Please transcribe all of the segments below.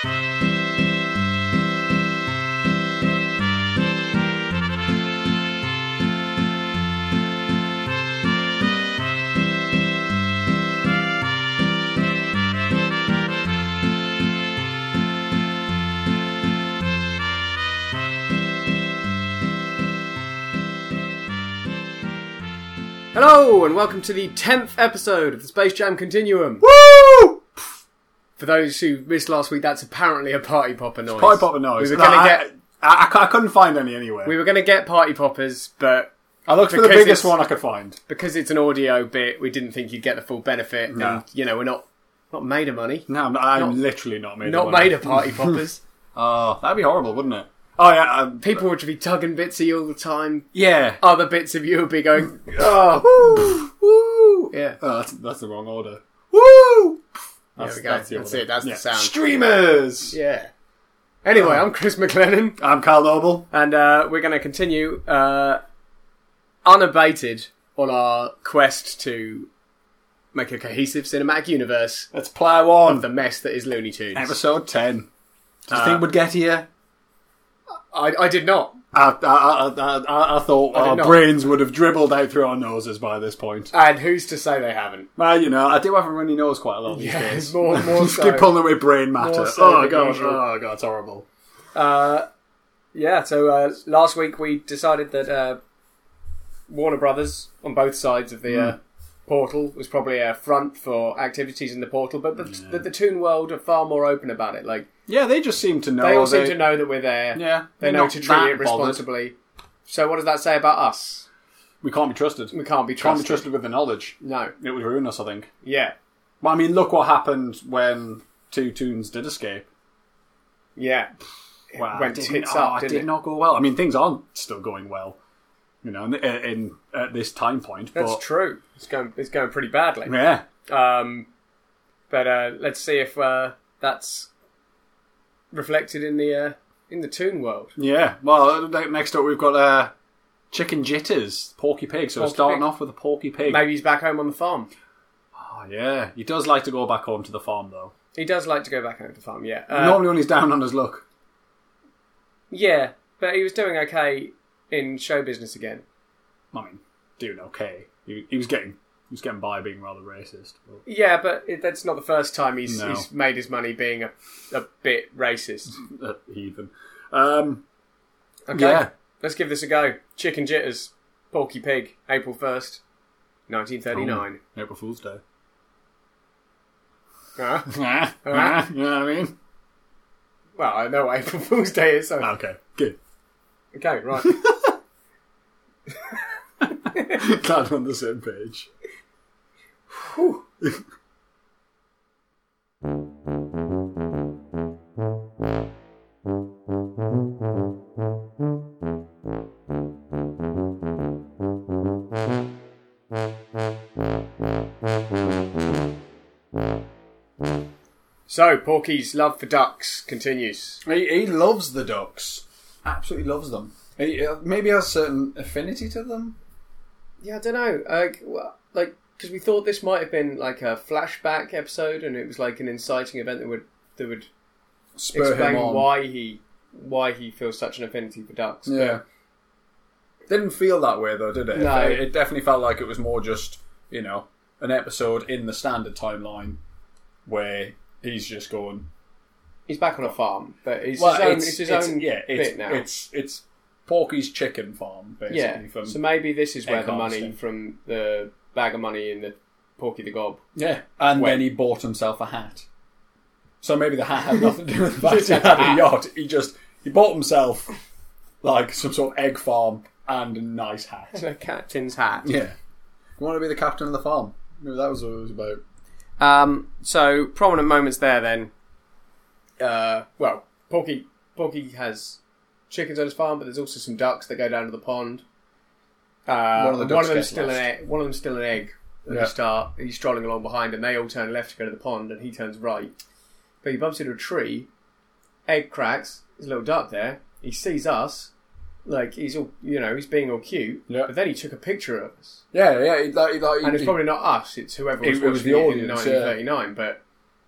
Hello, and welcome to the 10th episode of the Space Jam Continuum. Woo! For those who missed last week, that's apparently a party popper noise. Party popper noise. We were No, going to I, get I, I, I couldn't find any anywhere. we were going to get party poppers, but I looked for the biggest one I could find. because it's an audio bit, we didn't think you'd get the full benefit. No. And you know, we're not not made of money, No, I'm, not, I'm Not- literally not made. not of money. made of party poppers. Oh, that'd be horrible, wouldn't it? Oh yeah, um, People would be tugging bits of you all the time. yeah. Other bits of you would be going, oh, Woo! yeah. Oh, that's, that's the wrong order. Woo! There we go. That's, the That's it. That's the sound. Streamers. Yeah. Anyway, I'm Chris McLennan. I'm Carl Noble. And uh, we're going to continue uh, unabated on our quest to make a cohesive cinematic universe Let's plow on of the mess that is Looney Tunes. Episode ten. Do you Uh, think we'd get here? I, I did not. I, I, I, I, I, thought I our not. brains would have dribbled out through our noses by this point. And who's to say they haven't? Well, you know, I do have a runny nose quite a lot these Yeah, days. more, more so. Keep pulling away brain matter. More so oh than god, usual. oh god, it's horrible. Uh, yeah, so uh, last week we decided that uh, Warner Brothers, on both sides of the Hmm. uh, portal, was probably a front for activities in the portal, but the, Yeah. the, the Toon World are far more open about it. Like, Yeah, they just seem to know. they all seem to know that we're there. Yeah, They know to treat it bothered. responsibly. So what does that say about us? We can't be trusted. We can't be Can't trusted. be trusted with the knowledge. No. It would ruin us, I think. Yeah. Well, I mean, look what happened when Two Toons did escape. Yeah. It Wow, went it didn't- tits oh, up, it didn't did it? not go well. I mean, things aren't still going well. You know, in, in at this time point. That's but, true. It's going. It's going pretty badly. Yeah, Um, but uh, let's see if uh, that's reflected in the uh, in the Toon World. yeah. Well, next up we've got uh, Chicken Jitters, Porky Pig. So Porky starting Pig. off with a Porky Pig. Maybe he's back home on the farm. Oh, yeah, he does like to go back home to the farm though. He does like to go back home to the farm. Yeah. Uh, Normally, when he's down on his luck. Yeah, but he was doing okay in show business again. I mean, doing okay. He, he was getting he was getting by being rather racist. But, Yeah, but it, that's not the first time he's, No. he's made his money being a, a bit racist. uh, heathen. Um, Okay, Yeah. let's give this a go. Chicken Jitters, Porky Pig, April 1st, 1939. April Fool's Day. Uh, ah, you know what I mean? well, I know what April Fool's Day is, so. Okay, good. Okay, right. Glad we're on the same page. Whew. So, Porky's love for ducks continues. He, he loves the ducks. Absolutely loves them. Uh, maybe has certain affinity to them. Yeah, I don't know. Like, well, like because we thought this might have been like a flashback episode, and it was like an inciting event that would that would Spur explain him on. why he why he feels such an affinity for ducks. Yeah. Didn't feel that way though, did it? No. It, it definitely felt like it was more just, you know, an episode in the standard timeline where he's just going. He's back on a farm, but it's Well, his own, it's, it's his it's- own yeah, it's, bit now. it's it's Porky's chicken farm basically. yeah, From, so maybe this is where the money harvesting. from the bag of money in the Porky the Gob. yeah, and then he bought himself a hat. So maybe the hat had nothing to do with the fact he had a yacht. He just he bought himself like some sort of egg farm and a nice hat. A captain's hat. Yeah. You want to be the captain of the farm? Maybe that was what it was about. Um, so prominent moments there. Then, uh, well, Porky Porky has chickens on his farm, but there's also some ducks that go down to the pond. Uh, One of the ducks one of them's still an egg. One of them's still an egg. At Yeah. the start, he's strolling along behind, and they all turn left to go to the pond, and he turns right. But he bumps into a tree. Egg cracks. There's a little duck there. He sees us. Like he's all, you know, he's being all cute. Yeah. But then he took a picture of us, Yeah, yeah. He, like, he, like, and it's he, probably not us. It's whoever It was was the it in audience, yeah. 1939. But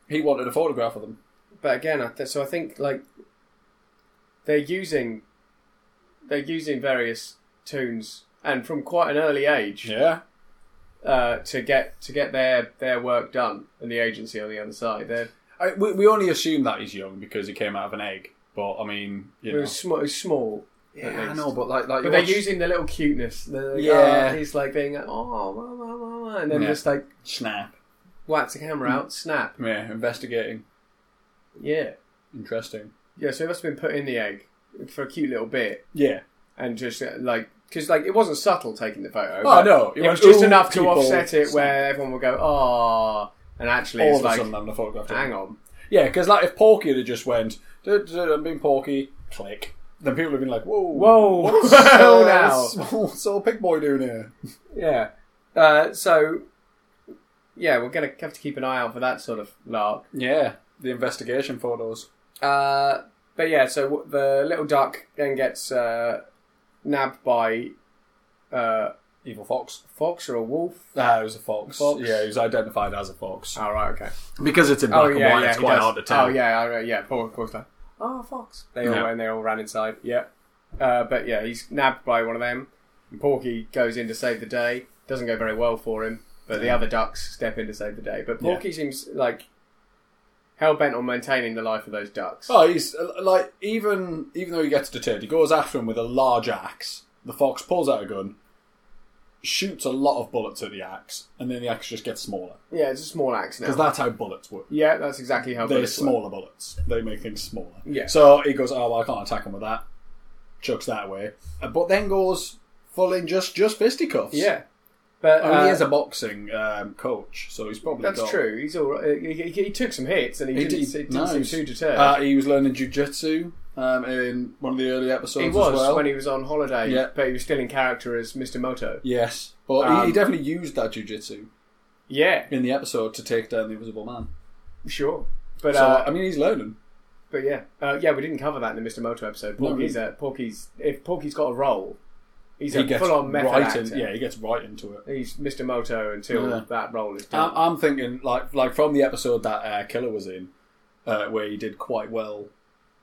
he wanted a photograph of them. but again, I th- so I think like they're using they're using various tunes and from quite an early age Yeah. uh, to get to get their their work done and the agency on the other side. They're I, we, we only assume that he's young because he came out of an egg. But I mean, you it know. was small, it was small yeah, I know, but like, like but they're watch- using the little cuteness. Like, Yeah. oh, he's like being like, oh, wah, wah, wah, and then Yeah. just like snap. whacks the camera out, snap. Yeah, investigating. Yeah, Interesting. Yeah. So he must have been put in the egg for a cute little bit, Yeah. and just uh, like because like it wasn't subtle taking the photo. Oh but no, It was just enough to offset it where everyone will go, ah, and actually all it's of a like, sudden having a photograph. hang on. Yeah, because like if Porky had just went, "Duh, duh, duh, I'm being Porky, click, then people would have been like, whoa, Whoa, what's, uh, now." what's, what's old Pig Boy doing here? Yeah. Uh, so, yeah, we're going to have to keep an eye out for that sort of lark. Yeah, the investigation photos. Uh, but yeah, so the little duck then gets uh, nabbed by uh, Evil fox. fox or a wolf. Ah, it was a fox. Fox. Yeah, he was identified as a fox Oh, right, okay. because it's in Oh, black and yeah, white. yeah, it's he quite does. hard to tell. Oh, yeah, oh, yeah, Paul, Paul's like, oh, fox. They all, Yeah. and they all ran inside, yeah. Uh, but yeah, he's nabbed by one of them. And Porky goes in to save the day. Doesn't go very well for him, but the other ducks step in to save the day. But Yeah. Porky seems like hell bent on maintaining the life of those ducks. Oh, he's uh, like even even though he gets deterred, he goes after him with a large axe. The fox pulls out a gun, shoots a lot of bullets at the axe, and then the axe just gets smaller Yeah, it's a small axe now. because that's how bullets work. yeah, that's exactly how They're bullets work. smaller bullets. They make things smaller. Yeah. So he goes, "Oh, well, I can't attack him with that." Chucks that away, Uh, but then goes full in just just fisticuffs. Yeah, but I mean, uh, he is a boxing um, coach, so he's probably that's got- true. He's all right. He, he, he took some hits and he, He didn't, did- he didn't nice. seem too deterred. Uh, he was learning jujitsu um, in one of the early episodes he was as well. when he was on holiday, Yeah. but he was still in character as Mr. Moto. Yes, but Um, he, definitely used that jujitsu Yeah, in the episode to take down the Invisible Man. sure. But so uh, I mean, he's learning. but yeah, uh, yeah, we didn't cover that in the Mr. Moto episode. No, Porky's a, Porky's if Porky's got a role, he's a he gets full on method right actor. in, yeah, he gets right into it. He's Mr. Moto until Yeah. that role is done. I'm, I'm thinking like like from the episode that uh, Killer was in, uh, where he did quite well,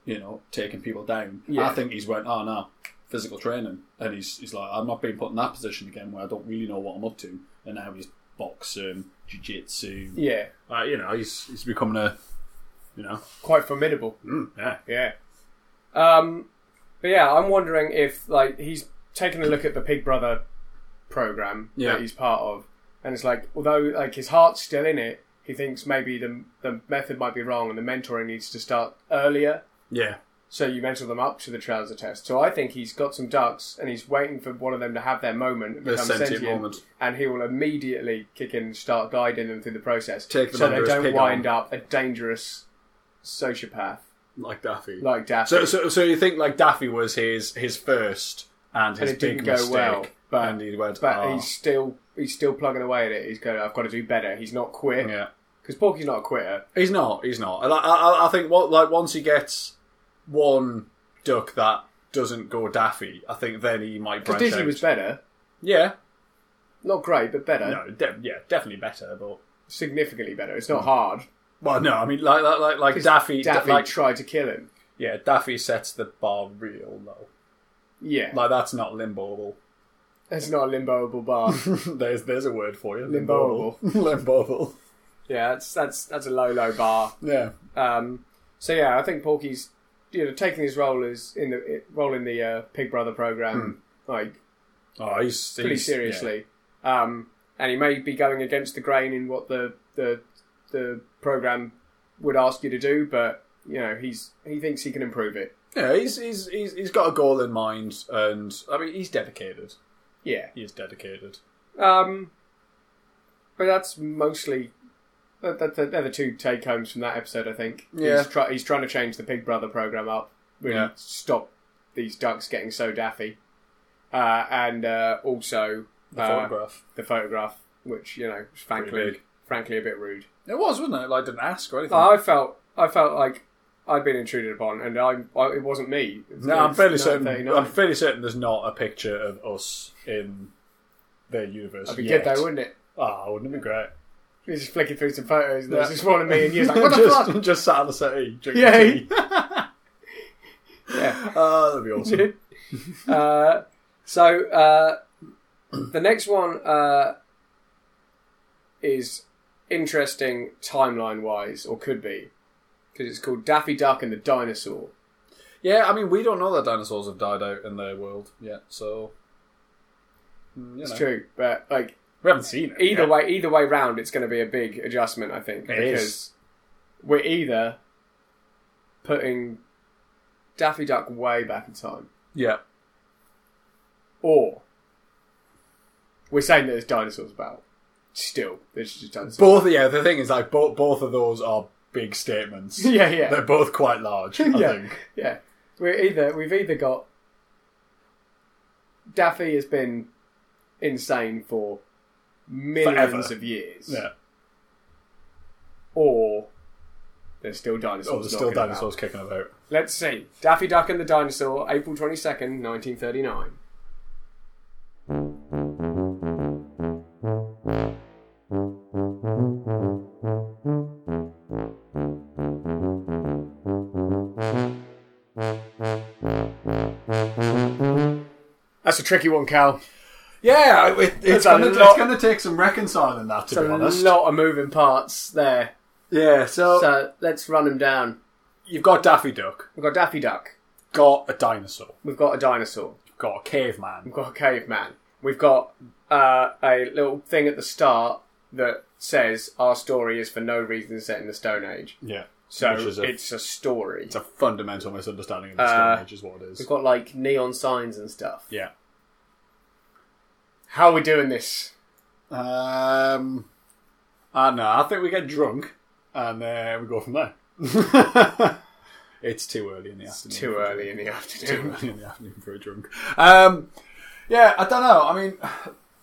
you know, taking people down. Yeah. I think he's went, oh no, physical training, and he's he's like, I'm not being put in that position again where I don't really know what I'm up to, and now he's boxing, jiu-jitsu. yeah, Uh, you know, he's he's becoming a, you know, quite formidable. mm, yeah, Yeah. Um, but yeah, I'm wondering if like he's taken a look at the Pig Brother program Yeah. that he's part of, and it's like although like his heart's still in it, he thinks maybe the the method might be wrong and the mentoring needs to start earlier. yeah. So you mentor them up to the trouser test. So I think he's got some ducks and he's waiting for one of them to have their moment, and The become sentient sentient, moment. and he will immediately kick in and start guiding them through the process, Take them so they don't wind arm. up a dangerous sociopath like Daffy. like Daffy. So, so, so you think like Daffy was his his first and his and it big didn't go mistake, well. But and he went, but "Oh." he's still he's still plugging away at it. He's going. I've got to do better. He's not quit yeah, because Porky's not a quitter. he's not, he's not. I, I, I think what like once he gets one duck that doesn't go Daffy, I think then he might Because Disney out. was better, yeah, not great, but better, no, de- yeah, definitely better, but significantly better. It's not hmm. hard. well, no, I mean like like like, like Daffy, Daffy like tried to kill him. yeah, Daffy sets the bar real low. Yeah, Like that's not limboable. it's not a limboable bar. there's there's a word for you, Limboable. limboable. yeah, that's that's that's a low low bar. Yeah, Um, so yeah, I think Porky's you know taking his role as in the role in the uh, Pig Brother program like oh, he's pretty he's- yeah. seriously. Um, and he may be going against the grain in what the, the the program would ask you to do, but you know he's he thinks he can improve it. Yeah, he's, he's he's he's got a goal in mind, and I mean he's dedicated. Yeah. He is dedicated. Um, but that's mostly that, that, that- they're the two take homes from that episode. I think. Yeah. He's, try, he's trying to change the Pig Brother program up. Really Yeah. stop these ducks getting so daffy, uh, and uh, also The uh, photograph. the photograph, which you know, frankly, frankly, a bit rude. It was, wasn't it? Like didn't ask or anything. I felt, I felt like I'd been intruded upon, and I, I it wasn't me. It was- no, I'm fairly certain. I'm fairly certain there's not a picture of us in their universe. That'd be yet. good though, wouldn't it? Oh, wouldn't it be great? He's just flicking through some photos. And there's just one of me and you're like, what the just, fuck? just sat on the settee drinking Yeah. tea. Yeah. Oh, that'd be awesome. uh, so uh, the next one uh, is interesting timeline wise, or could be, because it's called Daffy Duck and the Dinosaur. Yeah, I mean, we don't know that dinosaurs have died out in their world yet, so mm, you It's know. true, but like We haven't seen it. either yet. way, either way round, it's going to be a big adjustment. I think It because is. we're either putting Daffy Duck way back in time, Yeah, or we're saying that there's dinosaurs about. Still, there's just dinosaurs. both. Yeah, the thing is, like, both both of those are big statements. yeah, yeah. They're both quite large. I yeah, think. yeah. We're either we've either got Daffy has been insane for millions Forever. of years, Yeah. or there's still dinosaurs. Oh, there's still knocking about. dinosaurs kicking about. Let's see. Daffy Duck and the Dinosaur, April twenty second, nineteen thirty nine. That's a tricky one, Cal. Yeah, it, It's it's a gonna, lot- it's gonna take some reconciling that, to be a lot of moving parts there. Yeah, so, So let's run them down. you've got Daffy Duck, We've got Daffy Duck. got a dinosaur, We've got a dinosaur. got a caveman. We've got a caveman. We've got uh, a little thing at the start that says our story is for no reason set in the Stone Age. Yeah, So Which is a- it's a story. it's a fundamental misunderstanding of the Uh, Stone Age, is what it is. We've got like neon signs and stuff. Yeah. How are we doing this? Um, I don't know. I think we get drunk and uh, we go from there. it's too early in the afternoon. Too for a early in drunk. the Too early in the afternoon for a drunk. Um, yeah, I don't know. I mean,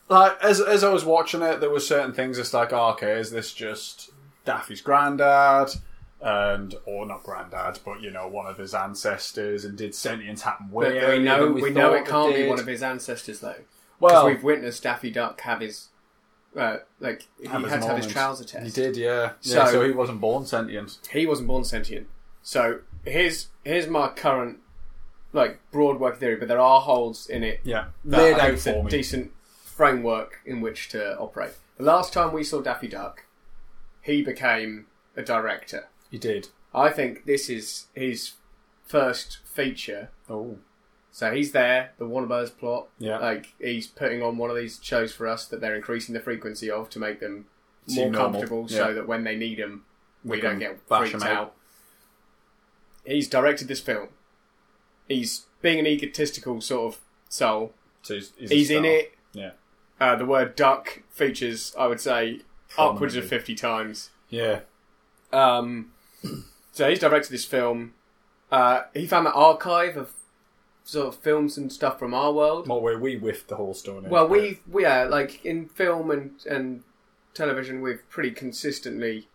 like as as I was watching it, there were certain things. It's like, oh, okay, is this just Daffy's granddad? And or not granddad, but you know, one of his ancestors, and did sentience happen way we know than we, we, know it can't be one of his ancestors though, because Well, we've witnessed Daffy Duck have his uh, like he had his to have his trouser test. He did, yeah. So- yeah. So he wasn't born sentient. he wasn't born sentient. So here's here's my current like broad work theory, but there are holes in it Yeah, that laid out think a for me. decent framework in which to operate. The last time we saw Daffy Duck, he became a director. He did. I think this is his first feature. Oh, So he's there, the Warner Brothers plot. yeah. Like he's putting on one of these shows for us that they're increasing the frequency of to make them more normal, comfortable, yeah. so that when they need them, we We don't get freaked out. out. He's directed this film. He's being an egotistical sort of soul. So he's, he's, He's in it. Yeah. Uh, the word duck features, I would say, upwards of fifty times. Yeah. Um, so he's directed this film. Uh, he found the archive of sort of films and stuff from our world. Well, where we whiffed the whole Stone Age. Well, we we are like in film and and television, we've pretty consistently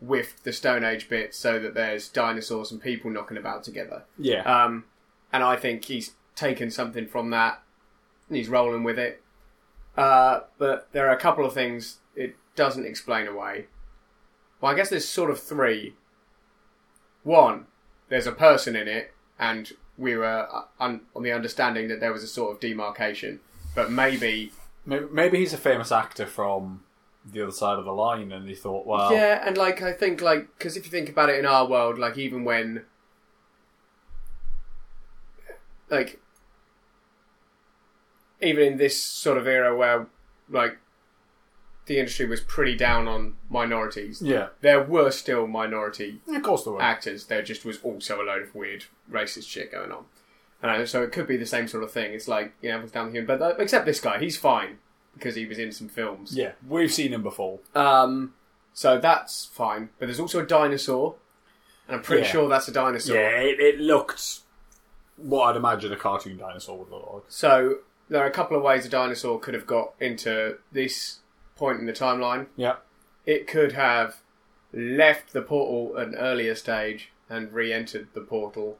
whiffed the Stone Age bit, so that there's dinosaurs and people knocking about together. yeah. Um, and I think he's taken something from that and he's rolling with it. Uh, but there are a couple of things it doesn't explain away. Well, I guess there's sort of three. One, there's a person in it, and we were uh, un- on the understanding that there was a sort of demarcation. But maybe, maybe, maybe he's a famous actor from the other side of the line, and he thought, well, yeah, and like I think, like because if you think about it in our world, like even when, like, even in this sort of era where, like, the industry was pretty down on minorities, yeah, there were still minority of course there were. actors. There just was also a load of weird racist shit going on. And so it could be the same sort of thing. It's like you know, down the human, but uh, except this guy, he's fine because he was in some films. yeah, we've seen him before. Um, so that's fine. But there's also a dinosaur, and I'm pretty Yeah. sure that's a dinosaur. Yeah, it, it looked what I'd imagine a cartoon dinosaur would look like. So there are a couple of ways a dinosaur could have got into this point in the timeline. Yeah, It could have left the portal at an earlier stage and re-entered the portal.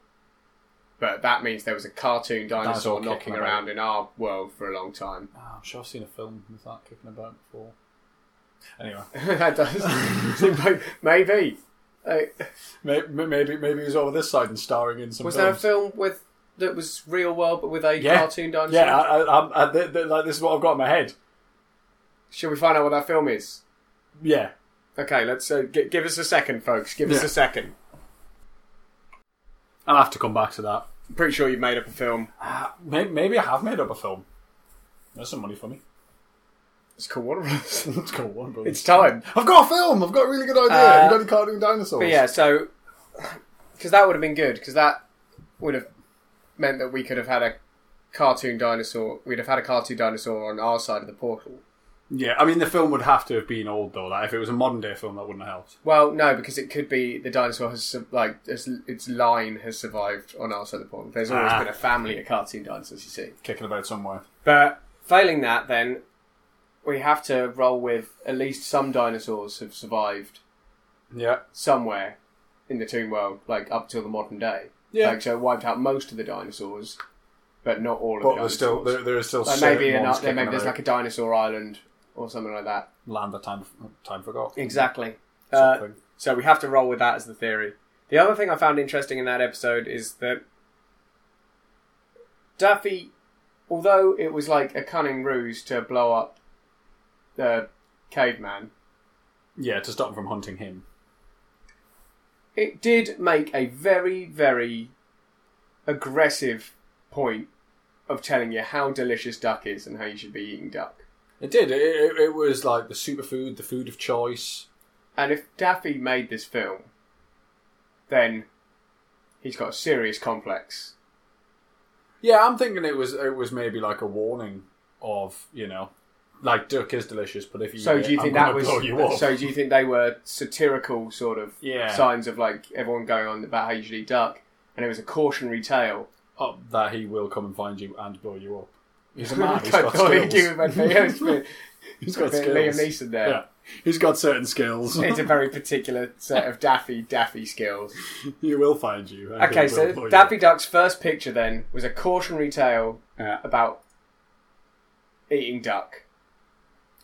But that means there was a cartoon dinosaur, Dinosaur knocking kicking around in our world for a long time. oh, I'm sure I've seen a film with that kicking about before. Anyway, that does seem like maybe. Maybe maybe, maybe he's over this side and starring in some. was there a films. film with that was real world but with a Yeah. cartoon dinosaur? Yeah, I, I, I, I, th- th- like this is what I've got in my head. Shall we find out what that film is? Yeah, Okay, let's uh, g- give us a second, folks. Give us Yeah. a second. I'll have to come back to that. I'm pretty sure you've made up a film. Uh, maybe, maybe I have made up a film. There's some money for me. It's called Warner Bros. Let's go one. bro. it's time. I've got a film. I've got a really good idea. Uh, you got any cartoon dinosaurs? But yeah, so because that would have been good because that would have meant that we could have had a cartoon dinosaur. We'd have had a cartoon dinosaur on our side of the portal. Yeah, I mean the film would have to have been old though. Like if it was a modern day film, that wouldn't have helped. Well, no, because it could be the dinosaur has su- like its, its line has survived on our side of the portal. There's always Ah. been a family of cartoon dinosaurs, you see. Kicking about somewhere. But failing that, then we have to roll with at least some dinosaurs have survived Yeah, somewhere in the Toon world, like up till the modern day. yeah. Like so, it wiped out most of the dinosaurs, but not all of them. but the there's dinosaurs. still there, there is still like certain maybe, an, ones there, maybe there's about. like a dinosaur island or something like that. land that time time forgot. Exactly. Uh, so we have to roll with that as the theory. The other thing I found interesting in that episode is that Daffy, although it was like a cunning ruse to blow up the caveman, yeah, to stop him from hunting him. it did make a very, very aggressive point of telling you how delicious duck is and how you should be eating duck. It did. It, it, it was like the superfood, the food of choice. And if Daffy made this film, then he's got a serious complex. Yeah, I'm thinking it was it was maybe like a warning of you know, like duck is delicious, but if you So do you think that was? blow you up. So do you think they were satirical sort of Yeah. signs of like everyone going on about how you should eat duck, and it was a cautionary tale? Oh, that he will come and find you and blow you up. He's a man. He's I got skills. give him a bit- He's got skills. Liam Neeson there. Yeah, he's got certain skills. It's a very particular set of Daffy Daffy skills. You will find you. and Okay, will so Daffy. Duck's first picture then was a cautionary tale Yeah. about eating duck,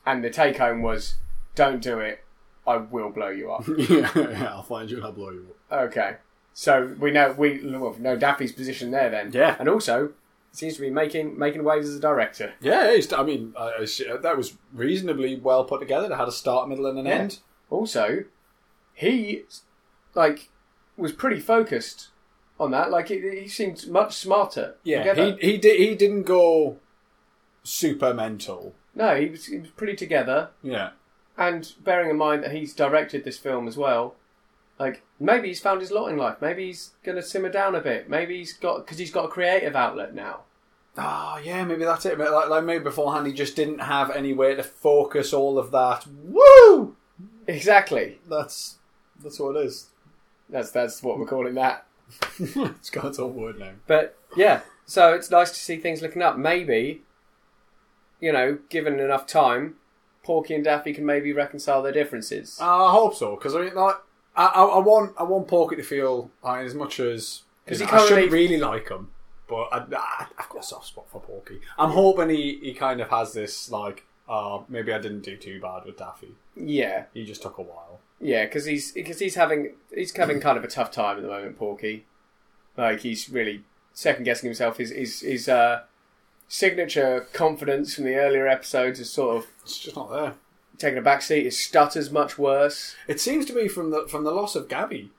and the take home was, "Don't do it. I will blow you up." yeah, yeah, I'll find you and I'll blow you up. Okay, so we know we well, know Daffy's position there then. Yeah. and also seems to be making making waves as a director. Yeah, he's, I mean, that was reasonably well put together. It had a start, middle, and an Yeah. end. Also, he like was pretty focused on that. Like he, he seemed much smarter. Yeah, together. he he did he didn't go super mental. no, he was, he was pretty together. Yeah, And bearing in mind that he's directed this film as well, like maybe he's found his lot in life. Maybe he's going to simmer down a bit. Maybe he's got because he's got a creative outlet now. Oh, yeah, maybe that's it. But Like, like maybe beforehand he just didn't have any way to focus all of that. Woo! Exactly. That's that's what it is. That's that's what we're calling that. it's got its own word now. But yeah, so it's nice to see things looking up. Maybe, you know, given enough time, Porky and Daffy can maybe reconcile their differences. Ah, I hope so because I mean, like, I, I, I want I want Porky to feel like, as much as 'Cause you he I currently- shouldn't really like him, but I, I, I've got a soft spot for Porky. I'm hoping he, he kind of has this like, oh, maybe I didn't do too bad with Daffy. yeah, He just took a while. yeah, because he's because he's having he's having kind of a tough time at the moment. Porky, like he's really second guessing himself. His his his uh, signature confidence from the earlier episodes is sort of It's just not there. Taking a back seat. His stutter's much worse. It seems to be from the from the loss of Gabby.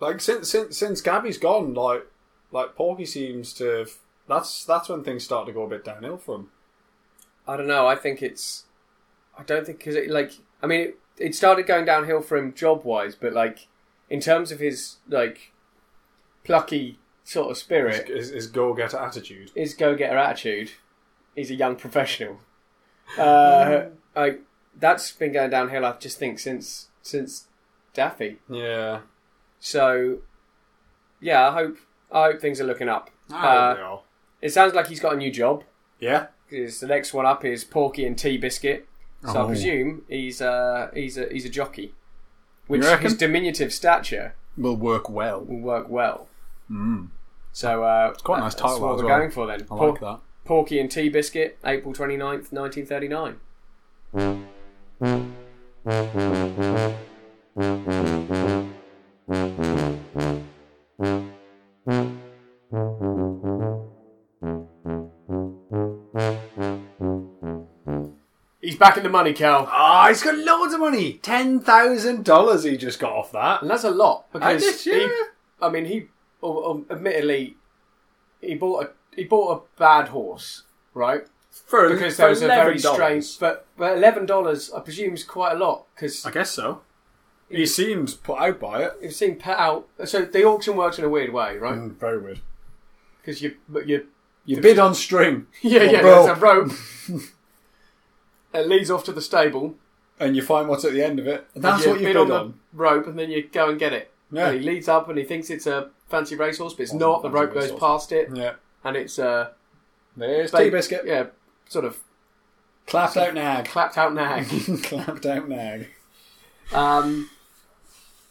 Like since since since Gabby's gone, like like Porky seems to. Have, that's that's when things start to go a bit downhill for him. I don't know. I think it's. I don't think because it like. I mean, it, it started going downhill for him job wise, but like in terms of his like plucky sort of His, spirit, his, his go getter attitude. his go getter attitude, he's a young professional. Uh, like that's been going downhill. I just think since since Daffy. Yeah. So yeah, I hope I hope things are looking up. I Uh, hope they are. It sounds like he's got a new job. Yeah. 'cause the next one up is Porky and Tea Biscuit. So I Oh. presume he's uh, he's a he's a jockey, which reckon? his diminutive stature Will work well. will work well. Mm. So uh, it's quite a nice That's title what as we're well. going for then. I Por- like that. Porky and Tea Biscuit, April 29th, 1939. He's back in the money, Cal. Ah, he's got loads of money. Ten thousand dollars he just got off that. And that's a lot because did, he, yeah. I mean, he, oh, admittedly, he bought a he bought a bad horse, right? For Because for there was a very strange, but but eleven dollars, I presume, is quite a lot because I guess so. He seems put out by it. you've seen put out. So the auction works in a weird way, right? Mm, very weird. Because you, but you, You bid on string. yeah, yeah, rope. there's a rope. it leads off to the stable. and you find what's at the end of it. and That's what you bid bid on on. the rope, and then you go and get it. Yeah. And he leads up, and he thinks it's a fancy racehorse, but it's Wasn't The fancy rope goes racehorse. past it, Yeah. and it's uh, There's ba- tea biscuit. Yeah, sort of Clapped out nag. clapped out nag. Clapped out nag. Um,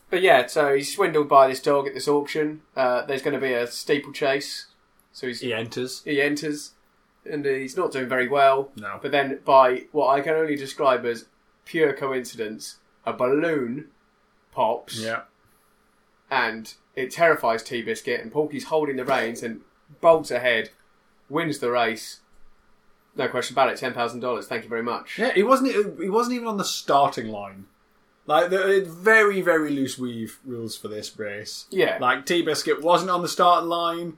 but yeah, so he's swindled by this dog at this auction. Uh, there's going to be a steeplechase, so he's, He enters. he enters, and he's not doing very well. No. But then, by what I can only describe as pure coincidence, a balloon pops, Yeah. and it terrifies Tea Biscuit, and Porky's holding the reins and bolts ahead, wins the race. No question about it. Ten thousand dollars. Thank you very much. Yeah, he wasn't. He wasn't even on the starting line. Like the very, very loose weave rules for this race. Yeah. Like Tea Biscuit wasn't on the starting line.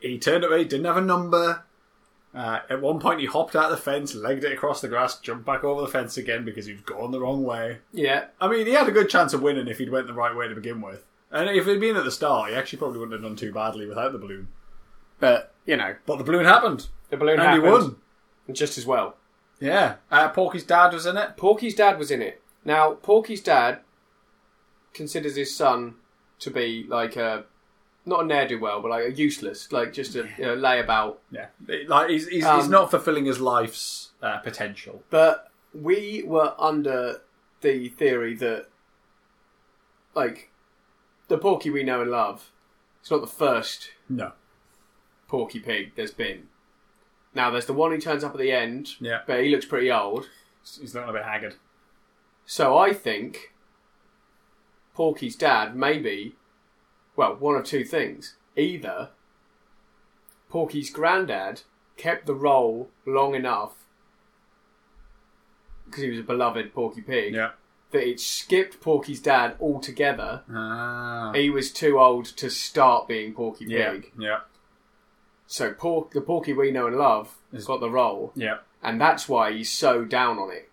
He turned away. Didn't have a number. Uh, at one point, he hopped out the fence, legged it across the grass, jumped back over the fence again because he was going the wrong way. Yeah. I mean, he had a good chance of winning if he'd went the right way to begin with. And if he'd been at the start, he actually probably wouldn't have done too badly without the balloon. But you know, But the balloon happened, the balloon and happened he won. just as well. Yeah, uh, Porky's dad was in it. Porky's dad was in it. Now, Porky's dad considers his son to be like a not a ne'er do well, but like a useless, like just a you know, layabout. Yeah, like he's he's, he's Um, not fulfilling his life's uh, potential. But we were under the theory that, like, the Porky we know and love, it's not the first No. Porky Pig there's been. Now, there's the one who turns up at the end, Yeah, but he looks pretty old. he's looking a bit haggard. So I think Porky's dad maybe, well, one of two things. Either Porky's granddad kept the role long enough because he was a beloved Porky Pig Yeah. that it skipped Porky's dad altogether. Ah. He was too old to start being Porky Pig. yeah. Yeah. So Por- the Porky we know and love has got the role, Yeah. and that's why he's so down on it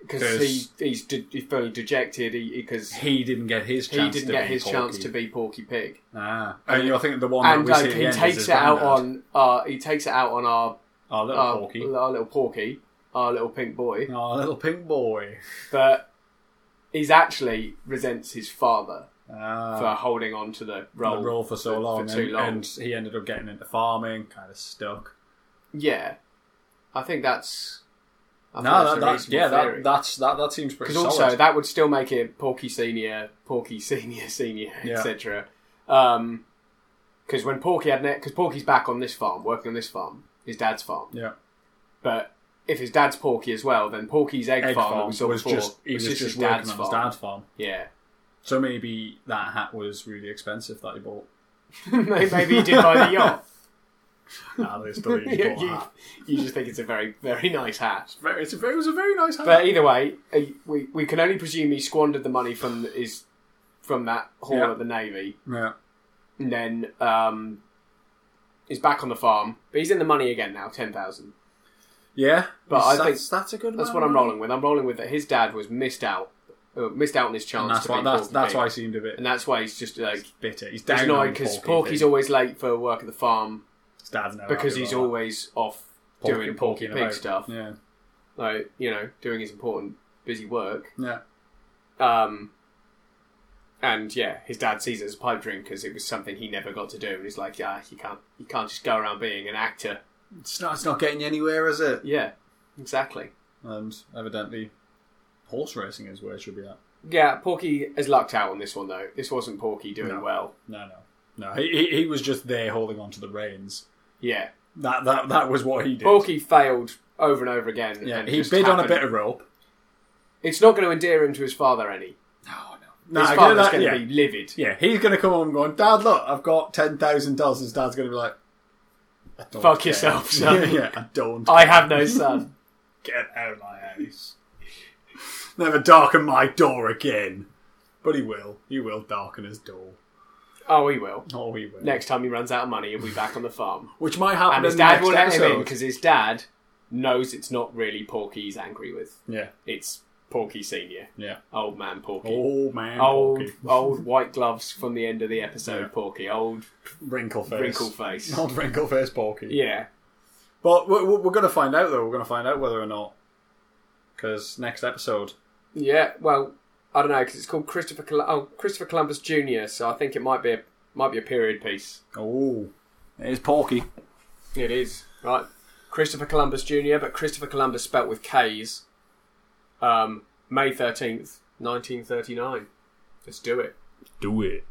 because 'Cause- he, he's de- he's very dejected because He didn't get his he chance. didn't to get be his Porky. chance to be Porky Pig, Ah. And you're thinking the one and that we like, see he at the end is takes his it out granddad. on uh, he takes it out on our our little our, Porky. our little Porky, our little pink boy, Our little pink boy. but he's actually resents his father Ah. for holding on to the role, the role for so long, for too and, long. and he ended up getting into farming, kind of stuck. Yeah, I think that's. I think No, that's that, yeah, that, that's that. That seems pretty Because also that would still make it Porky Senior, Porky Senior, Senior, Yeah. etc. Because when Porky had net, because Porky's back on this farm, working on this farm, his dad's farm. yeah, But if his dad's Porky as well, then Porky's egg, egg farm, farm we was, before just he was, just, his working dad's on farm. his dad's farm. Yeah, So maybe that hat was really expensive that he bought. maybe he did buy the yacht. Nah, they still he you, bought a you, hat. you just think it's a very, very nice hat. Very- It's a very, it was a very nice hat. But either way, uh, we we can only presume he squandered the money from his from that haul Yeah. at the navy. yeah, and then um, he's back on the farm. But he's in the money again now, ten thousand. yeah. But I that's, think that's a good. That's amount what I'm of money. rolling with. I'm rolling with that. His dad was missed out, uh, missed out on his chance And that's to why that's that's why he seemed a bit and that's why he's just like bitter. He's he's down annoyed because Porky Porky's Pig. always late for work at the farm His dad's never because he's always off. Porky- doing Porky Porkying Pig stuff, Yeah, like you know, doing his important busy work. yeah. Um, and yeah, his dad sees it as a pipe dream because it was something he never got to do, and he's like, yeah, you can't, you can't just go around being an actor. It's not. It's not getting you anywhere, is it? Yeah, exactly. And evidently, horse racing is where it should be at. Yeah, Porky has lucked out on this one though. This wasn't Porky doing No. well. No, no, no. He, he he was just there holding on to the reins. Yeah, That that that was what he did. Porky failed over and over again. Yeah, and he just bid on a happened- bit of rope. It's not going to endear him to his father any. No, no. His father's going to yeah. be livid. Yeah, he's going to come home going, Dad, look, I've got ten thousand dollars. His dad's going to be like, I don't Fuck care." yourself, son. yeah, yeah, I don't. I have no son. get out of my house. Never darken my door again. But he will. He will darken his door. Oh, he will. Oh, he will. Next time he runs out of money, he'll be back on the farm. Which might happen And his in the dad next will let him in episode. because his dad knows it's not really Porky he's angry with. Yeah, It's Porky Senior, yeah. old man Porky, Oh man, old Porky. old white gloves from the end of the episode. Yeah. Porky, old wrinkle face, wrinkle face. old wrinkle face, Porky. Yeah, But we're, we're going to find out though. We're going to find out whether or not because next episode. Yeah. Well, I don't know because it's called Christopher Col- oh, Christopher Columbus Junior. So I think it might be a might be a period piece. Oh, it is Porky. It is right. Christopher Columbus Junior, but Christopher Columbus spelt with K's. Um, May thirteenth, nineteen thirty nine. Let's do it. Do it.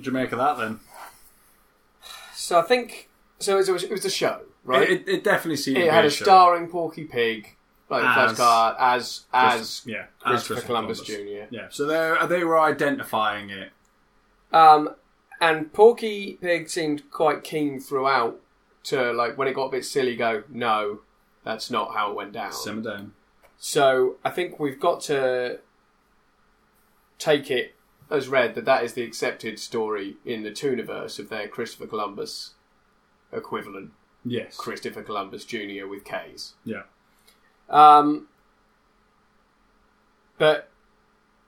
What'd you make of that then? So I think so. It was, it was a show, right? It, it, it definitely seemed It to be had a show. starring Porky Pig, like As- first card, as as yeah, as Christopher Columbus Jr. Yeah, so they they were identifying it. Um, and Porky Pig seemed quite keen throughout to like when it got a bit silly, go no, that's not how it went down. Simmer down. So I think we've got to take it as read that that is the accepted story in the Tooniverse of their Christopher Columbus equivalent, Yes. Christopher Columbus Jr. with K's. Yeah. Um, but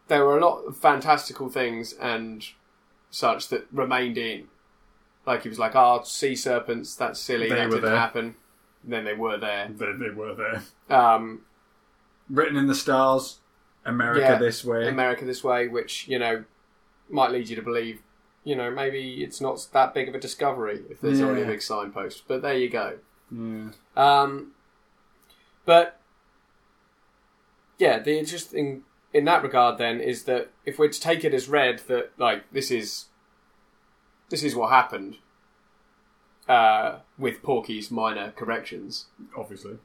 there were a lot of fantastical things and such that remained in. Like he was like, "Ah, sea serpents. That's silly. They that didn't there. happen." And then they were there. They, they were there. Um, Written in the stars. America Yeah, this way. America this way, which you know might lead you to believe, you know, maybe it's not that big of a discovery if there's already a big signpost. But there you go. yeah. Um, but yeah, the interesting in that regard then is that if we're to take it as read that like this is this is what happened uh, with Porky's minor corrections, Obviously.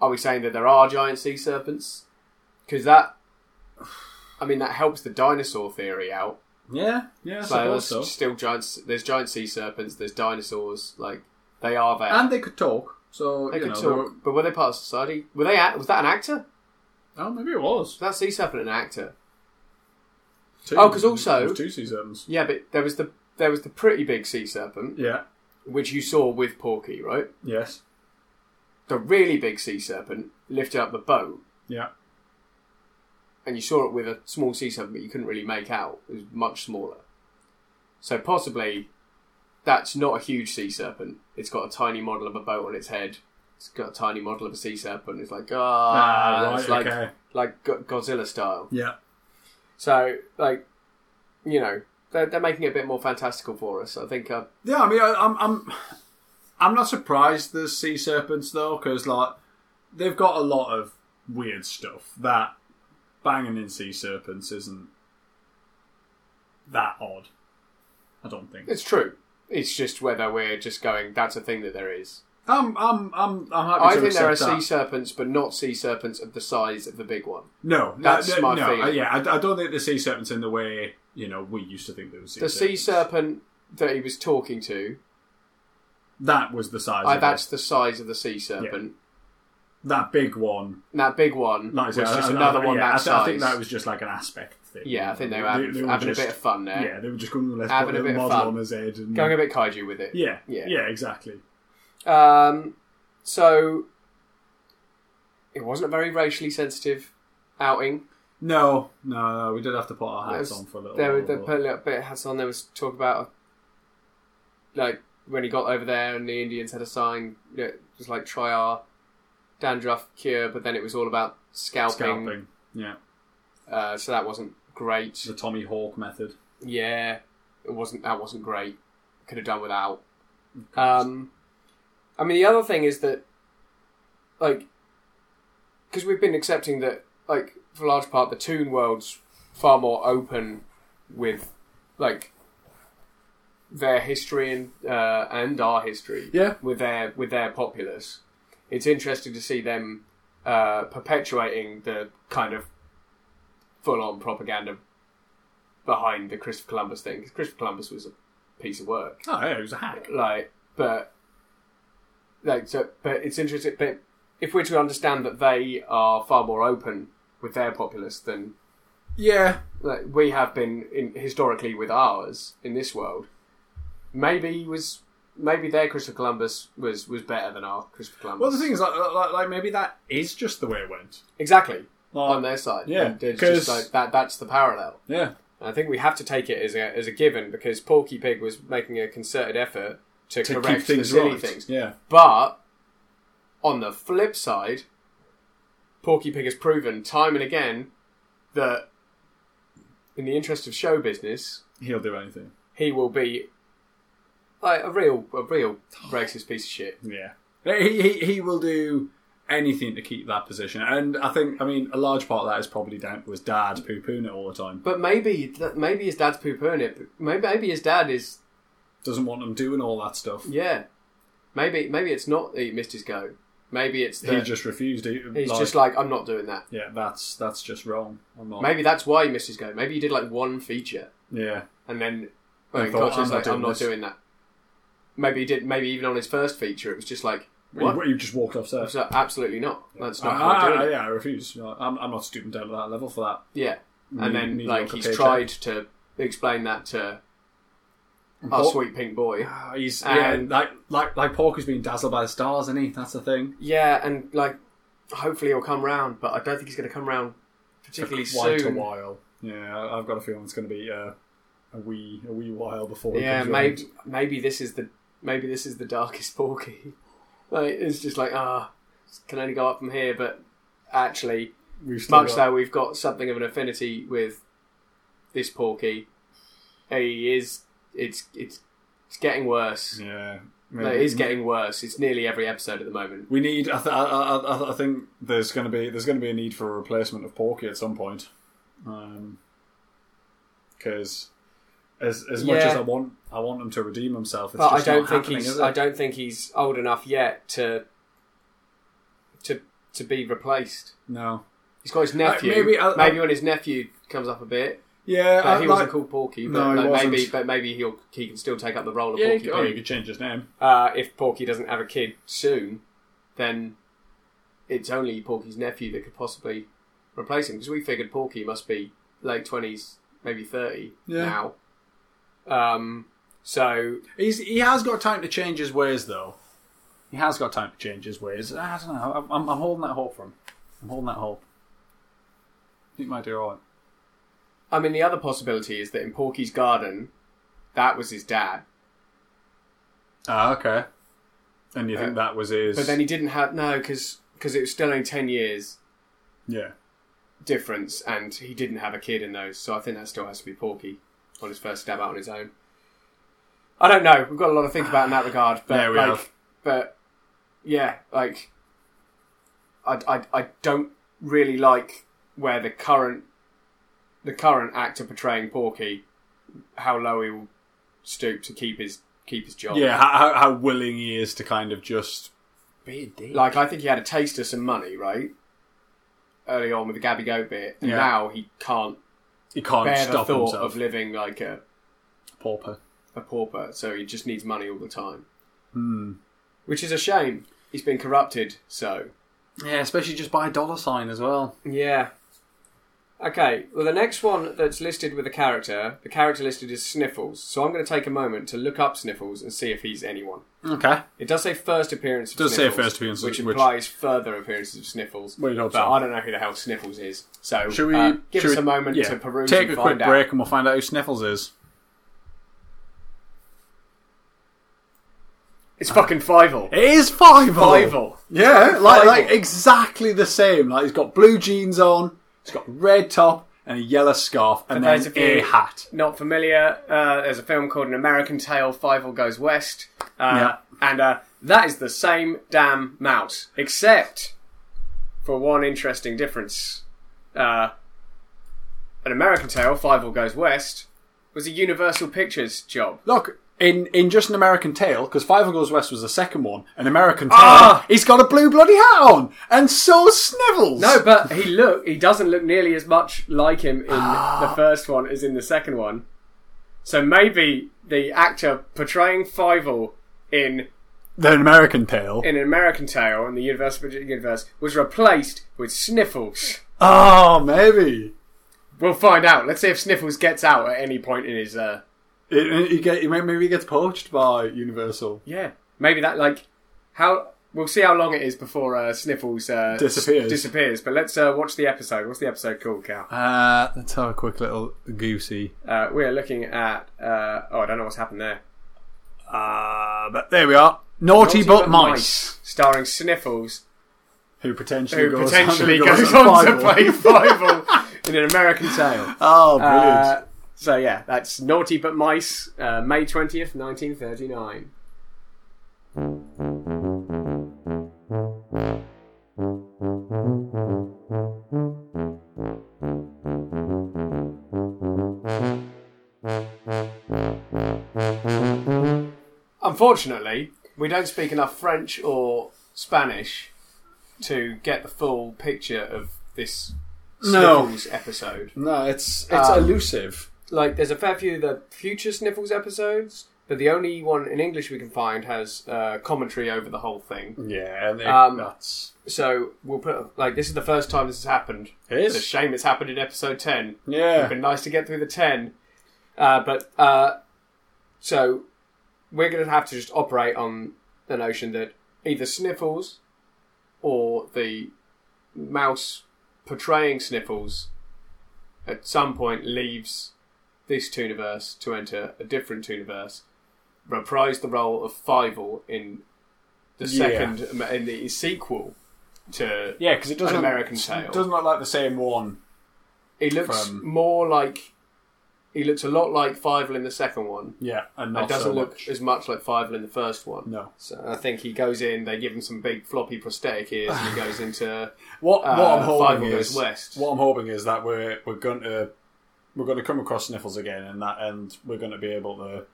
are we saying that there are giant sea serpents? Because that, I mean, that helps the dinosaur theory out. Yeah, yeah, I So there's so. still giant. There's giant sea serpents. There's dinosaurs. Like they are there. And they could talk. So, they you could know, talk, they were- but were they part of society? Were they? act- Was that an actor? Oh, maybe it was. Was that sea serpent an actor? Two. Oh, 'cause also- two seasons. Yeah, but there was the there was the pretty big sea serpent Yeah. which you saw with Porky, right? Yes. The really big sea serpent lifted up the boat, Yeah. And you saw it with a small sea serpent, but you couldn't really make out. It was much smaller. So possibly that's not a huge sea serpent. It's got a tiny model of a boat on its head. It's got a tiny model of a sea serpent. It's like ah, Ah, it's like okay. like Godzilla style. Yeah. So like, you know, they're, they're making it a bit more fantastical for us. I think. Uh, Yeah, I mean, I, I'm, I'm, I'm not surprised there's sea serpents though, because like they've got a lot of weird stuff that banging in sea serpents isn't that odd. I don't think. it's true. It's just whether we're just going. That's a thing that there is. I'm, I'm, I'm, I'm happy I to think there are accept sea serpents, but not sea serpents of the size of the big one. No, That's no, my no, feeling. yeah, I, I don't think the sea serpents in the way you know we used to think there was sea The sea serpent that he was talking to, That was the size. I, that's it. the size of the sea serpent. That big one. That big one Like I said, just I- I- another I- one yeah, that I, th- I think that was just like an aspect thing. yeah, I think they were having, were having just- a bit of fun there, Yeah, they were just going, let's Having put a a bit of model fun. on his head. And, going a bit kaiju with it. yeah, Yeah. yeah, exactly. Um, so it wasn't a very racially sensitive outing. No, no, no, we did have to put our hats There's- on for a little There, while. they but- put a little bit of hats on. There was talk about like when he got over there and the Indians had a sign that was like try our dandruff cure, but then it was all about scalping. scalping. Yeah, Uh, so that wasn't great. the Tommy Hawk method. Yeah, it wasn't. That wasn't great. Could have done without. Um, I mean, the other thing is that, like, because we've been accepting that like for a large part, the Toon world's far more open with like their history and uh, and our history Yeah. with their with their populace. It's interesting to see them uh, perpetuating the kind of full on propaganda behind the Christopher Columbus thing. Because Christopher Columbus was a piece of work Oh, yeah, it was a hack. like but like so but it's interesting but if we're to understand that they are far more open with their populace than Yeah. like we have been in historically with ours in this world maybe he was maybe their Christopher Columbus was was better than our Christopher Columbus Well, the thing is, like, like, like maybe that is just the way it went. exactly Like, on their side yeah, And it's 'cause- just like that that's the parallel yeah. I think we have to take it as a as a given because Porky Pig was making a concerted effort to, To correct things the silly right. things Yeah. But on the flip side, Porky Pig has proven time and again that in the interest of show business, He'll do anything. he will be like a real a real racist piece of shit. Yeah. He, he, he will do anything to keep that position. And I think, I mean, a large part of that is probably down to his dad poo pooing it all the time. But maybe maybe his dad's poo pooing it. Maybe maybe his dad is Doesn't want him doing all that stuff. yeah. Maybe maybe it's not that he missed his go. Maybe it's He that just refused to. he's like, just like I'm not doing that. yeah, that's that's just wrong. I'm not. Maybe that's why he missed his go. Maybe he did like one feature Yeah. and then and thought, "I'm not like, I'm not doing that. Maybe he did. Maybe even on his first feature, it was just like, what? You, you just walked off set. So, absolutely not. That's not I, how I, I, it. yeah, I refuse. No, I'm, I'm not stooping down to that level for that. Yeah, and Me- then like he's tried to explain that to our Paul- sweet pink boy. Ah, He's And- yeah, like like like Porky's being dazzled by the stars, isn't he? That's the thing. Yeah, and like hopefully he'll come round, but I don't think he's going to come round particularly quite soon. a while. Yeah, I've got a feeling it's going to be uh, a wee a wee while before. Yeah, maybe maybe this is the maybe this is the darkest Porky. like it's just like ah, can only go up from here, but actually much got- though we've got something of an affinity with this Porky, he is it's it's it's getting worse. Yeah, No, it is getting worse. It's nearly every episode at the moment. We need. I, th- I, I, I- I think there's going to be there's going to be a need for a replacement of Porky at some point. Because as as much as I want I want him to redeem himself, it's But I don't think he's? I don't think he's old enough yet to to to be replaced. No. He's got his nephew. maybe I- maybe when his nephew comes up a bit, Yeah, I, he like- wasn't called Porky. But No, like, maybe, but maybe he'll he can still take up the role of Yeah, Porky oh, you could change his name. Uh, if Porky doesn't have a kid soon, then it's only Porky's nephew that could possibly replace him. Because we figured Porky must be late twenties, maybe thirty Yeah. now. Um, so He's he has got time to change his ways, though. He has got time to change his ways. I don't know. I'm, I'm holding that hope for him. I'm holding that hope. I think might do all right. I mean, the other possibility is that in Porky's garden, that was his dad, Ah, okay. And you think Uh, that was his? but then he didn't have no because it was still only ten years yeah. difference, and he didn't have a kid in those. So I think that still has to be Porky on his first stab out on his own. I don't know. We've got a lot to think about in that regard, but Yeah, we like, have. but yeah, like I, I, I don't really like where the current the current actor portraying Porky, how low he will stoop to keep his keep his job. Yeah, how, how- willing he is to kind of just be a dick. Like I think he had a taste of some money, right? Early on with the Gabby Goat bit, and Yeah. now he can't he can't bear the stop thought himself. of living like a, Pauper. a pauper, so he just needs money all the time. Hmm. Which is a shame. He's been corrupted, so. Yeah, especially just by a dollar sign as well. Yeah. Okay, well, the next one that's listed with a character, the character listed is Sniffles. So I'm going to take a moment to look up Sniffles and see if he's anyone. Okay. It does say first appearance of Does say Sniffles, first appearance, which which- implies further appearances of Sniffles. Well, you'd hope but so. I don't know who the hell Sniffles is. So Should we uh, give should us we- a moment yeah, to peruse Take and a find quick out. break and we'll find out who Sniffles is. It's fucking Fievel. It is Fievel. Fievel. Yeah, like Fievel. like exactly the same. Like he's got blue jeans on, he's got red top and a yellow scarf, and then a hat. Not familiar. Uh, there's a film called An American Tail. Fievel Goes West, uh, Yeah. and uh, that is the same damn mouse, except for one interesting difference. uh, an American Tail: Five All Goes West, was a Universal Pictures job. Look, in, in just an American Tail, because Five Goes West was the second one, an American Tail, Ah! he's got a blue bloody hat on, and so Snivels. No, but he look he doesn't look nearly as much like him in the first one as in the second one. So maybe the actor portraying Fievel in the American Tail. in an American Tail in the Universal Universe was replaced with Sniffles. Oh, maybe. We'll find out. Let's see if Sniffles gets out at any point in his. Uh, It, it, get, he maybe he gets poached by Universal. yeah, maybe that like how we'll see how long it is before uh, Sniffles uh, Disappears. s- disappears. But let's uh, watch the episode. What's the episode called, Cal? Uh, let's have a quick little goosey. Uh, we are looking at. Uh, oh, I don't know what's happened there. Uh, but there we are. Naughty, but, mice. starring Sniffles, Who potentially who goes potentially who goes on on to play Fievel in an American Tail. Oh, brilliant. Uh, so yeah, that's Naughty but Mice, uh, May twentieth, nineteen thirty nine. Unfortunately, we don't speak enough French or Spanish to get the full picture of this No. Sniffles episode. no, it's it's Um, elusive. Like, there's a fair few of the future Sniffles episodes, but the only one in English we can find has uh, commentary over the whole thing. Yeah, and it, um, that's So we'll put like this is the first time this has happened. it It's a is. shame it's happened in episode ten. Yeah, It'd Yeah, been nice to get through the ten, uh, but uh, so we're going to have to just operate on the notion that either Sniffles or the mouse portraying Sniffles at some point leaves this Tooniverse to enter a different Tooniverse, reprise the role of Fievel in the Yeah. second in the sequel to yeah, because it doesn't American Tail. it doesn't look like the same one. He looks from- more like he looks a lot like Fievel in the second one. Yeah, and It doesn't so look much. as much like Fievel in the first one. No. So I think he goes in, they give him some big floppy prosthetic ears, and he goes into What uh, what I'm hoping Fievel is goes west. what I'm hoping is that we're we're going to we're going to come across Sniffles again, and that and we're going to be able to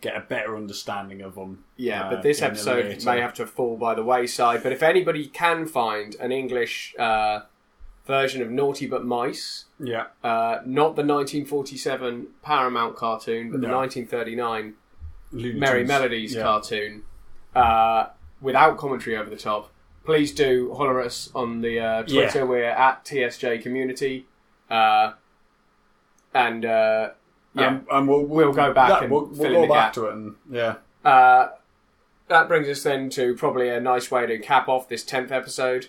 get a better understanding of them. Yeah, uh, but this episode later- may have to fall by the wayside. But if anybody can find an English uh, version of Naughty but Mice, Yeah, uh, not the 1947 Paramount cartoon, but the 1939 Looney Merry Tunes. Melodies Yeah. cartoon uh, without commentary over the top, please do holler us on the uh, Twitter. Yeah. We're at TSJ Community. Uh, and uh, yeah, Um, and we'll, We'll go back that- and we'll, fill we'll in go the back gap. to it, and yeah, uh, that brings us then to probably a nice way to cap off this 10th episode.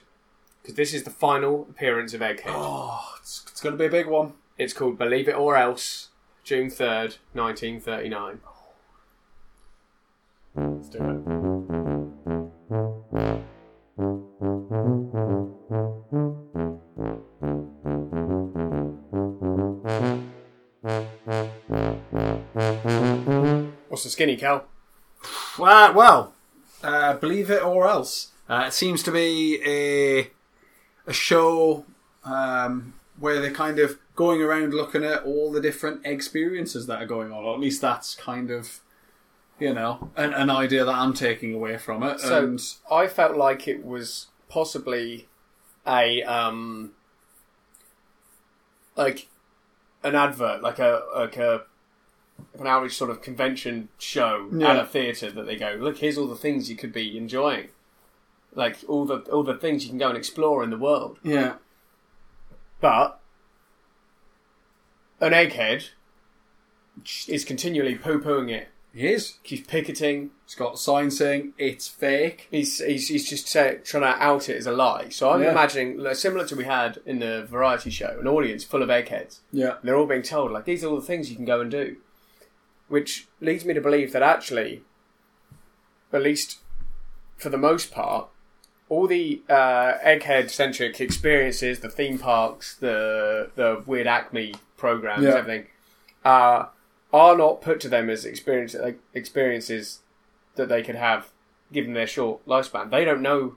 Because this is the final appearance of Egghead. oh, it's, it's going to be a big one. It's called Believe It or Else, June 3rd, 1939. Let's do it. What's the skinny, Cal? Well, well uh, believe it or else. Uh, it seems to be a a show um, where they're kind of going around looking at all the different experiences that are going on, or at least that's kind of you know an, an idea that I'm taking away from it. So and I felt like it was possibly a um like an advert, like a like a an outreach sort of convention show at a theatre that they go, look, here's all the things you could be enjoying, like all the all the things you can go and explore in the world. yeah, But an egghead is continually poo pooing it. he is. He's picketing. He's got a sign saying it's fake. He's he's, he's just say, trying to out it as a lie. So I'm Yeah. imagining like, similar to we had in the variety show, an audience full of eggheads. Yeah, And they're all being told like these are all the things you can go and do, which leads me to believe that actually, at least for the most part, all the uh, egghead centric experiences, the theme parks, the the weird Acme programs, Yeah. everything, uh, are not put to them as experience like, experiences that they could have given their short lifespan. They don't know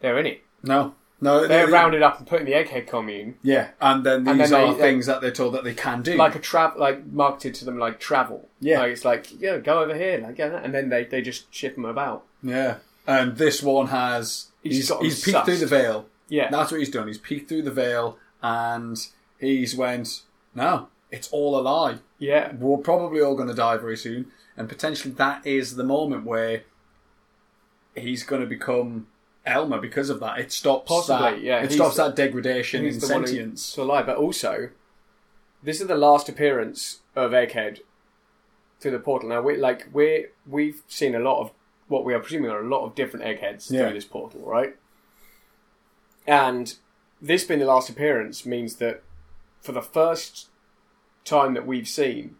they're in it. no, No, They're they- rounded up and put in the egghead commune, Yeah, and then these And then are they- things that they're told that they can do. like a travel, like marketed to them like travel. Yeah. like, it's like yeah, go over here, like yeah, and then they, they just ship them about. yeah, and this one has He's he's he's, peeked sussed. through the veil. Yeah, That's what he's done. He's peeked through the veil, and he's went. No, it's all a lie. yeah, We're probably all going to die very soon, and potentially that is the moment where he's going to become Elmer because of that. It stops Possibly, that. yeah. It stops that degradation in He's the one who- sentience. to lie, but also this is the last appearance of Egghead through the portal. Now we like we we've seen a lot of what we are presuming are a lot of different Eggheads Yeah. through this portal, right? And this being the last appearance means that for the first time that we've seen,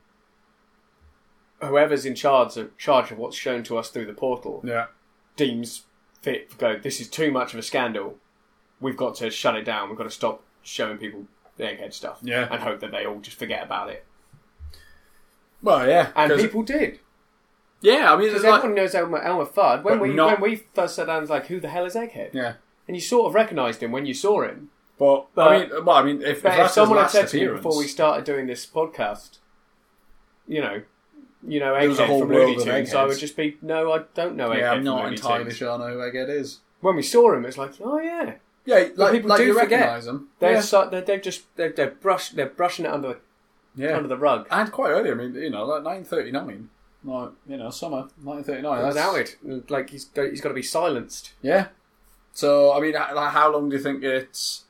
whoever's in charge of charge of what's shown to us through the portal Yeah, deems fit go, this is too much of a scandal. We've got to shut it down. We've got to stop showing people the egghead stuff. Yeah. And hope that they all just forget about it. well, yeah, And 'cause- people did. yeah. I mean, Because it's like, everyone knows Elmer, Elmer Fudd. When But we not- when we first sat down, it's like, who the hell is Egghead? yeah. And you sort of recognised him when you saw him. But, But- I mean, well, I mean, if, if But if, that's someone had said to me appearance, before we started doing this podcast, you know, you know Egghead whole from Looney Tunes, I would just be, no, I don't know Egghead yeah, I'm not entirely Tunes. sure I know who Egghead is. When we saw him, it's like, oh yeah, Yeah, like, people like do you forget. recognise them. they're yeah. so, they're, they're just they're, they're brush they're brushing it under the yeah. under the rug. and quite early. I mean, you know, like 1939, like you know, summer 1939. That's Howard. Like he's got, he's got to be silenced. Yeah. So I mean, like, how long do you think it's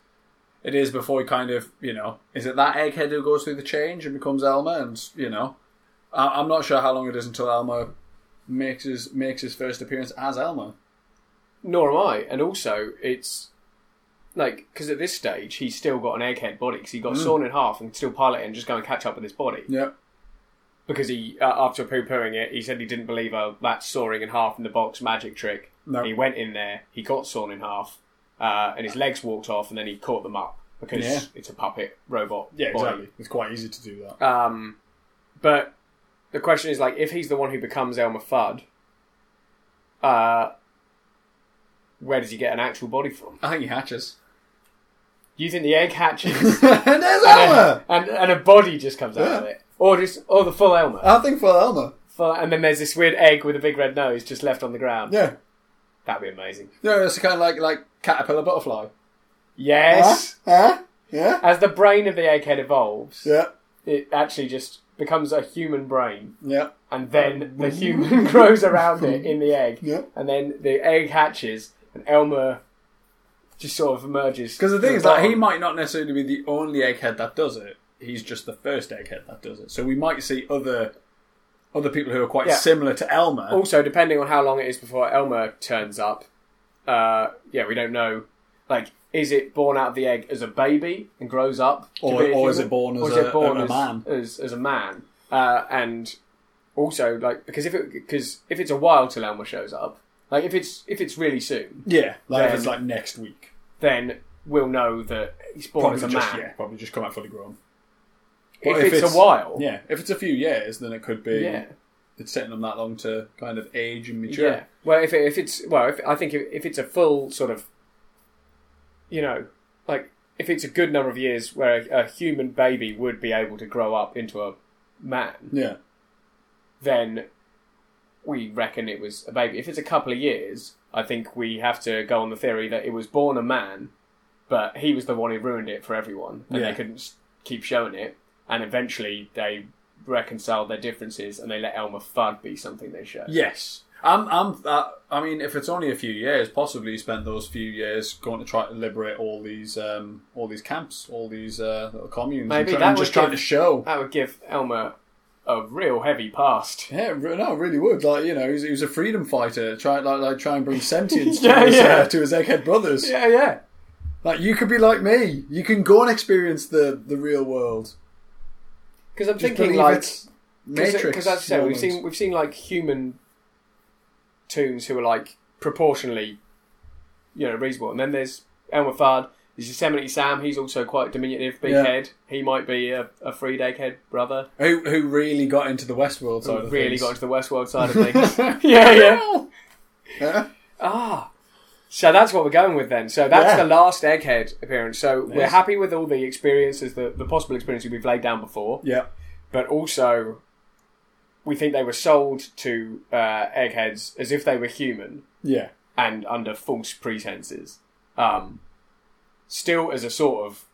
it is before he kind of you know is it that egghead who goes through the change and becomes Elmer and you know I- I'm not sure how long it is until Elmer makes his makes his first appearance as Elmer. Nor am I. And also, it's like because at this stage he's still got an egghead body because he got sawn in half and still piloting and just go and catch up with his body. Yeah. Because he uh, after poo pooing it, he said he didn't believe a that sawing in half in the box magic trick. No. He went in there, he got sawn in half, uh, and his legs walked off, and then he caught them up because Yeah. it's a puppet robot. Yeah, body. exactly. It's quite easy to do that. Um, but the question is like, if he's the one who becomes Elmer Fudd, uh, where does he get an actual body from? I think he hatches. You think the egg hatches and there's Elmer. and and a body just comes out of it, or just or the full Elmer, I think full Elmer. full, and then there's this weird egg with a big red nose just left on the ground. Yeah. That'd be amazing. Yeah, it's kind of like like caterpillar butterfly. Yes. Huh? Yeah. As the brain of the egghead evolves, Yeah. it actually just becomes a human brain, Yeah. and then the human grows around it in the egg. Yeah. and then the egg hatches, and Elmer just sort of emerges. Because the thing is, like, he might not necessarily be the only egghead that does it. He's just the first egghead that does it. So we might see other other people who are quite Yeah. similar to Elmer. also depending on how long it is before Elmer turns up. Uh, yeah, we don't know. Like, is it born out of the egg as a baby and grows up, Or- or is it born Or as a- it born a- a man? As, as a man, uh, and also like because if it because if it's a while till Elmer shows up, like if it's if it's really soon, yeah, like if it's like next week. then we'll know that he's born Probably as a just man. yeah, probably just come out fully grown. If, But it's, a while, yeah, if it's a few years, then it could be. yeah. It's taking them that long to kind of age and mature. Yeah. Well, if it, if it's well, if, I think if, if it's a full sort of, you know, like if it's a good number of years where a, a human baby would be able to grow up into a man, Yeah. then we reckon it was a baby. If it's a couple of years, I think we have to go on the theory that it was born a man, but he was the one who ruined it for everyone, and Yeah. they couldn't keep showing it. And eventually, they reconciled their differences, and they let Elmer Fudd be something they show. Yes. I'm. I'm. Uh, I mean, if it's only a few years, possibly he spent those few years going to try to liberate all these, um, all these camps, all these uh, little communes, Maybe and, try- that and just trying to show. That would give Elmer a real heavy past. Yeah, no, it really would. Like you know, he was, he was a freedom fighter, try like like try and bring sentience Yeah, to, his, yeah. uh, to his egghead brothers. Yeah, yeah. Like you could be like me. You can go and experience the the real world. Because I'm Just thinking like Matrix. because as I said, we've seen we've seen like human toons who are like proportionally, you know, reasonable, and then there's Elmer Fudd. There's Yosemite Sam. He's also quite diminutive, big Yeah. head. He might be a, a freed egghead brother who who really got into the Westworld side who of really things. got into the Westworld side of things. yeah, yeah. yeah. Ah, So that's what we're going with then. So that's Yeah. the last Egghead appearance. So we're happy with all the experiences, the, the possible experiences we've laid down before, Yeah. but also we think they were sold to uh, Eggheads as if they were human Yeah. and under false pretenses. Um, still as a sort of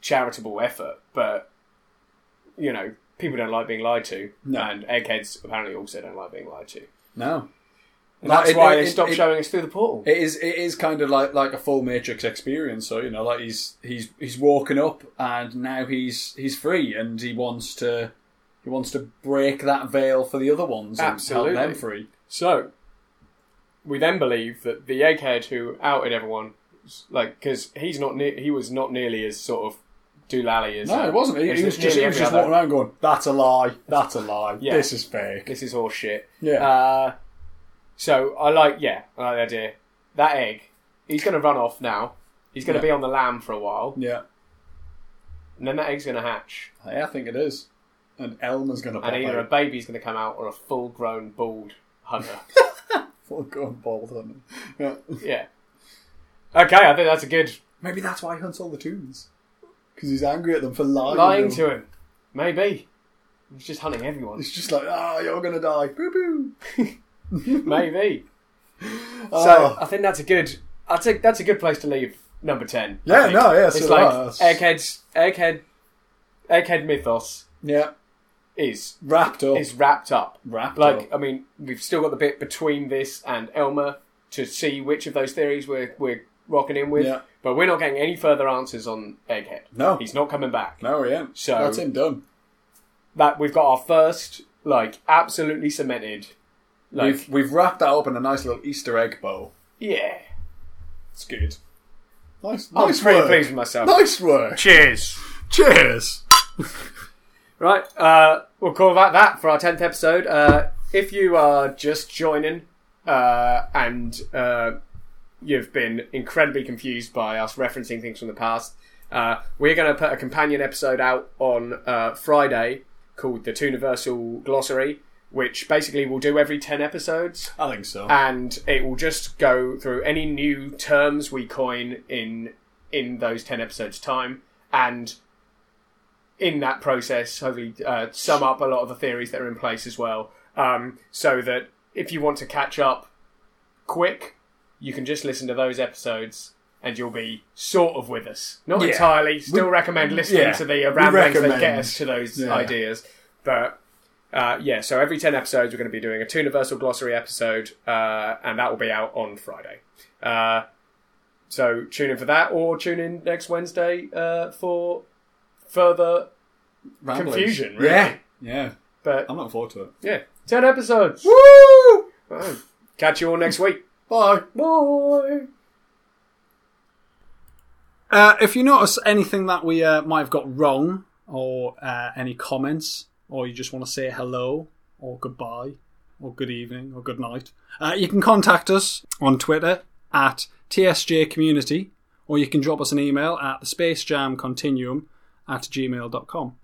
charitable effort, but you know, people don't like being lied to, No. and Eggheads apparently also don't like being lied to. No. And that's it- why it- they stopped it- showing us through the portal. It is. It is kind of like like a full Matrix experience. So you know, like he's he's he's woken up and now he's he's free and he wants to he wants to break that veil for the other ones and Absolutely. help them free. So, we then believe that the egghead who outed everyone, like, because he's not, ne- he was not nearly as sort of doolally as. No, it wasn't. He, as he was just he was just walking around going, "That's a lie. That's a lie. Yeah. This is fake." This is all shit. Yeah. Uh, so I like, yeah, I like the idea. That egg, he's going to run off now. He's going to Yeah. be on the lamb for a while, yeah. and then that egg's going to hatch, Yeah, I think it is. And Elmer's going to pop and either a out. baby's going to come out or a full-grown bald hunter. Full going bald him. Yeah. yeah. Okay, I think that's a good Maybe that's why he hunts all the toons. Because he's angry at them for lying. lying to him. Maybe he's just hunting everyone. It's just like, ah, you're going to die. Boo boo. Maybe. So Oh. I think that's a good. I think that's a good place to leave number ten. Yeah, no, yeah, it's so like that's- Egghead's Egghead. Egghead mythos Yeah. Is Wrapped up. is wrapped up. wrapped Like up. I mean, we've still got the bit between this and Elmer to see which of those theories we're we're rocking in with. Yeah. But we're not getting any further answers on Egghead. No. he's not coming back. No, he ain't. So- That's him done. That we've got our first like absolutely cemented. Like we've, we've wrapped that up in a nice little Easter egg bow. yeah, It's good. Nice, I'm nice pretty pleased with myself. Nice work. Cheers. Cheers. Right, uh, we'll call that that for our tenth episode. Uh, if you are just joining uh, and uh, you've been incredibly confused by us referencing things from the past, uh, we're going to put a companion episode out on uh, Friday called the Universal Glossary, which basically we'll do every ten episodes I think so. and it will just go through any new terms we coin in in those 10 episodes time and in that process hopefully uh, sum up a lot of the theories that are in place as well um, so that if you want to catch up quick you can just listen to those episodes and you'll be sort of with us not Yeah. entirely still We- recommend listening yeah, to the we ramblings that get us to those Yeah. ideas but uh, yeah, so every 10 episodes, we're going to be doing a two Universal Glossary episode, uh, and that will be out on Friday. Uh, so tune in for that, or tune in next Wednesday uh, for further. Ramblings. confusion, really. Yeah. Yeah. But I'm looking forward to it. yeah, 10 episodes. Woo! Right. Catch you all next week. Bye. Bye. Uh, if you notice anything that we uh, might have got wrong, or uh, any comments, or you just want to say hello, or goodbye, or good evening, or good night, uh, you can contact us on Twitter at TSJ Community, or you can drop us an email at the Space Jam Continuum at gmail.com.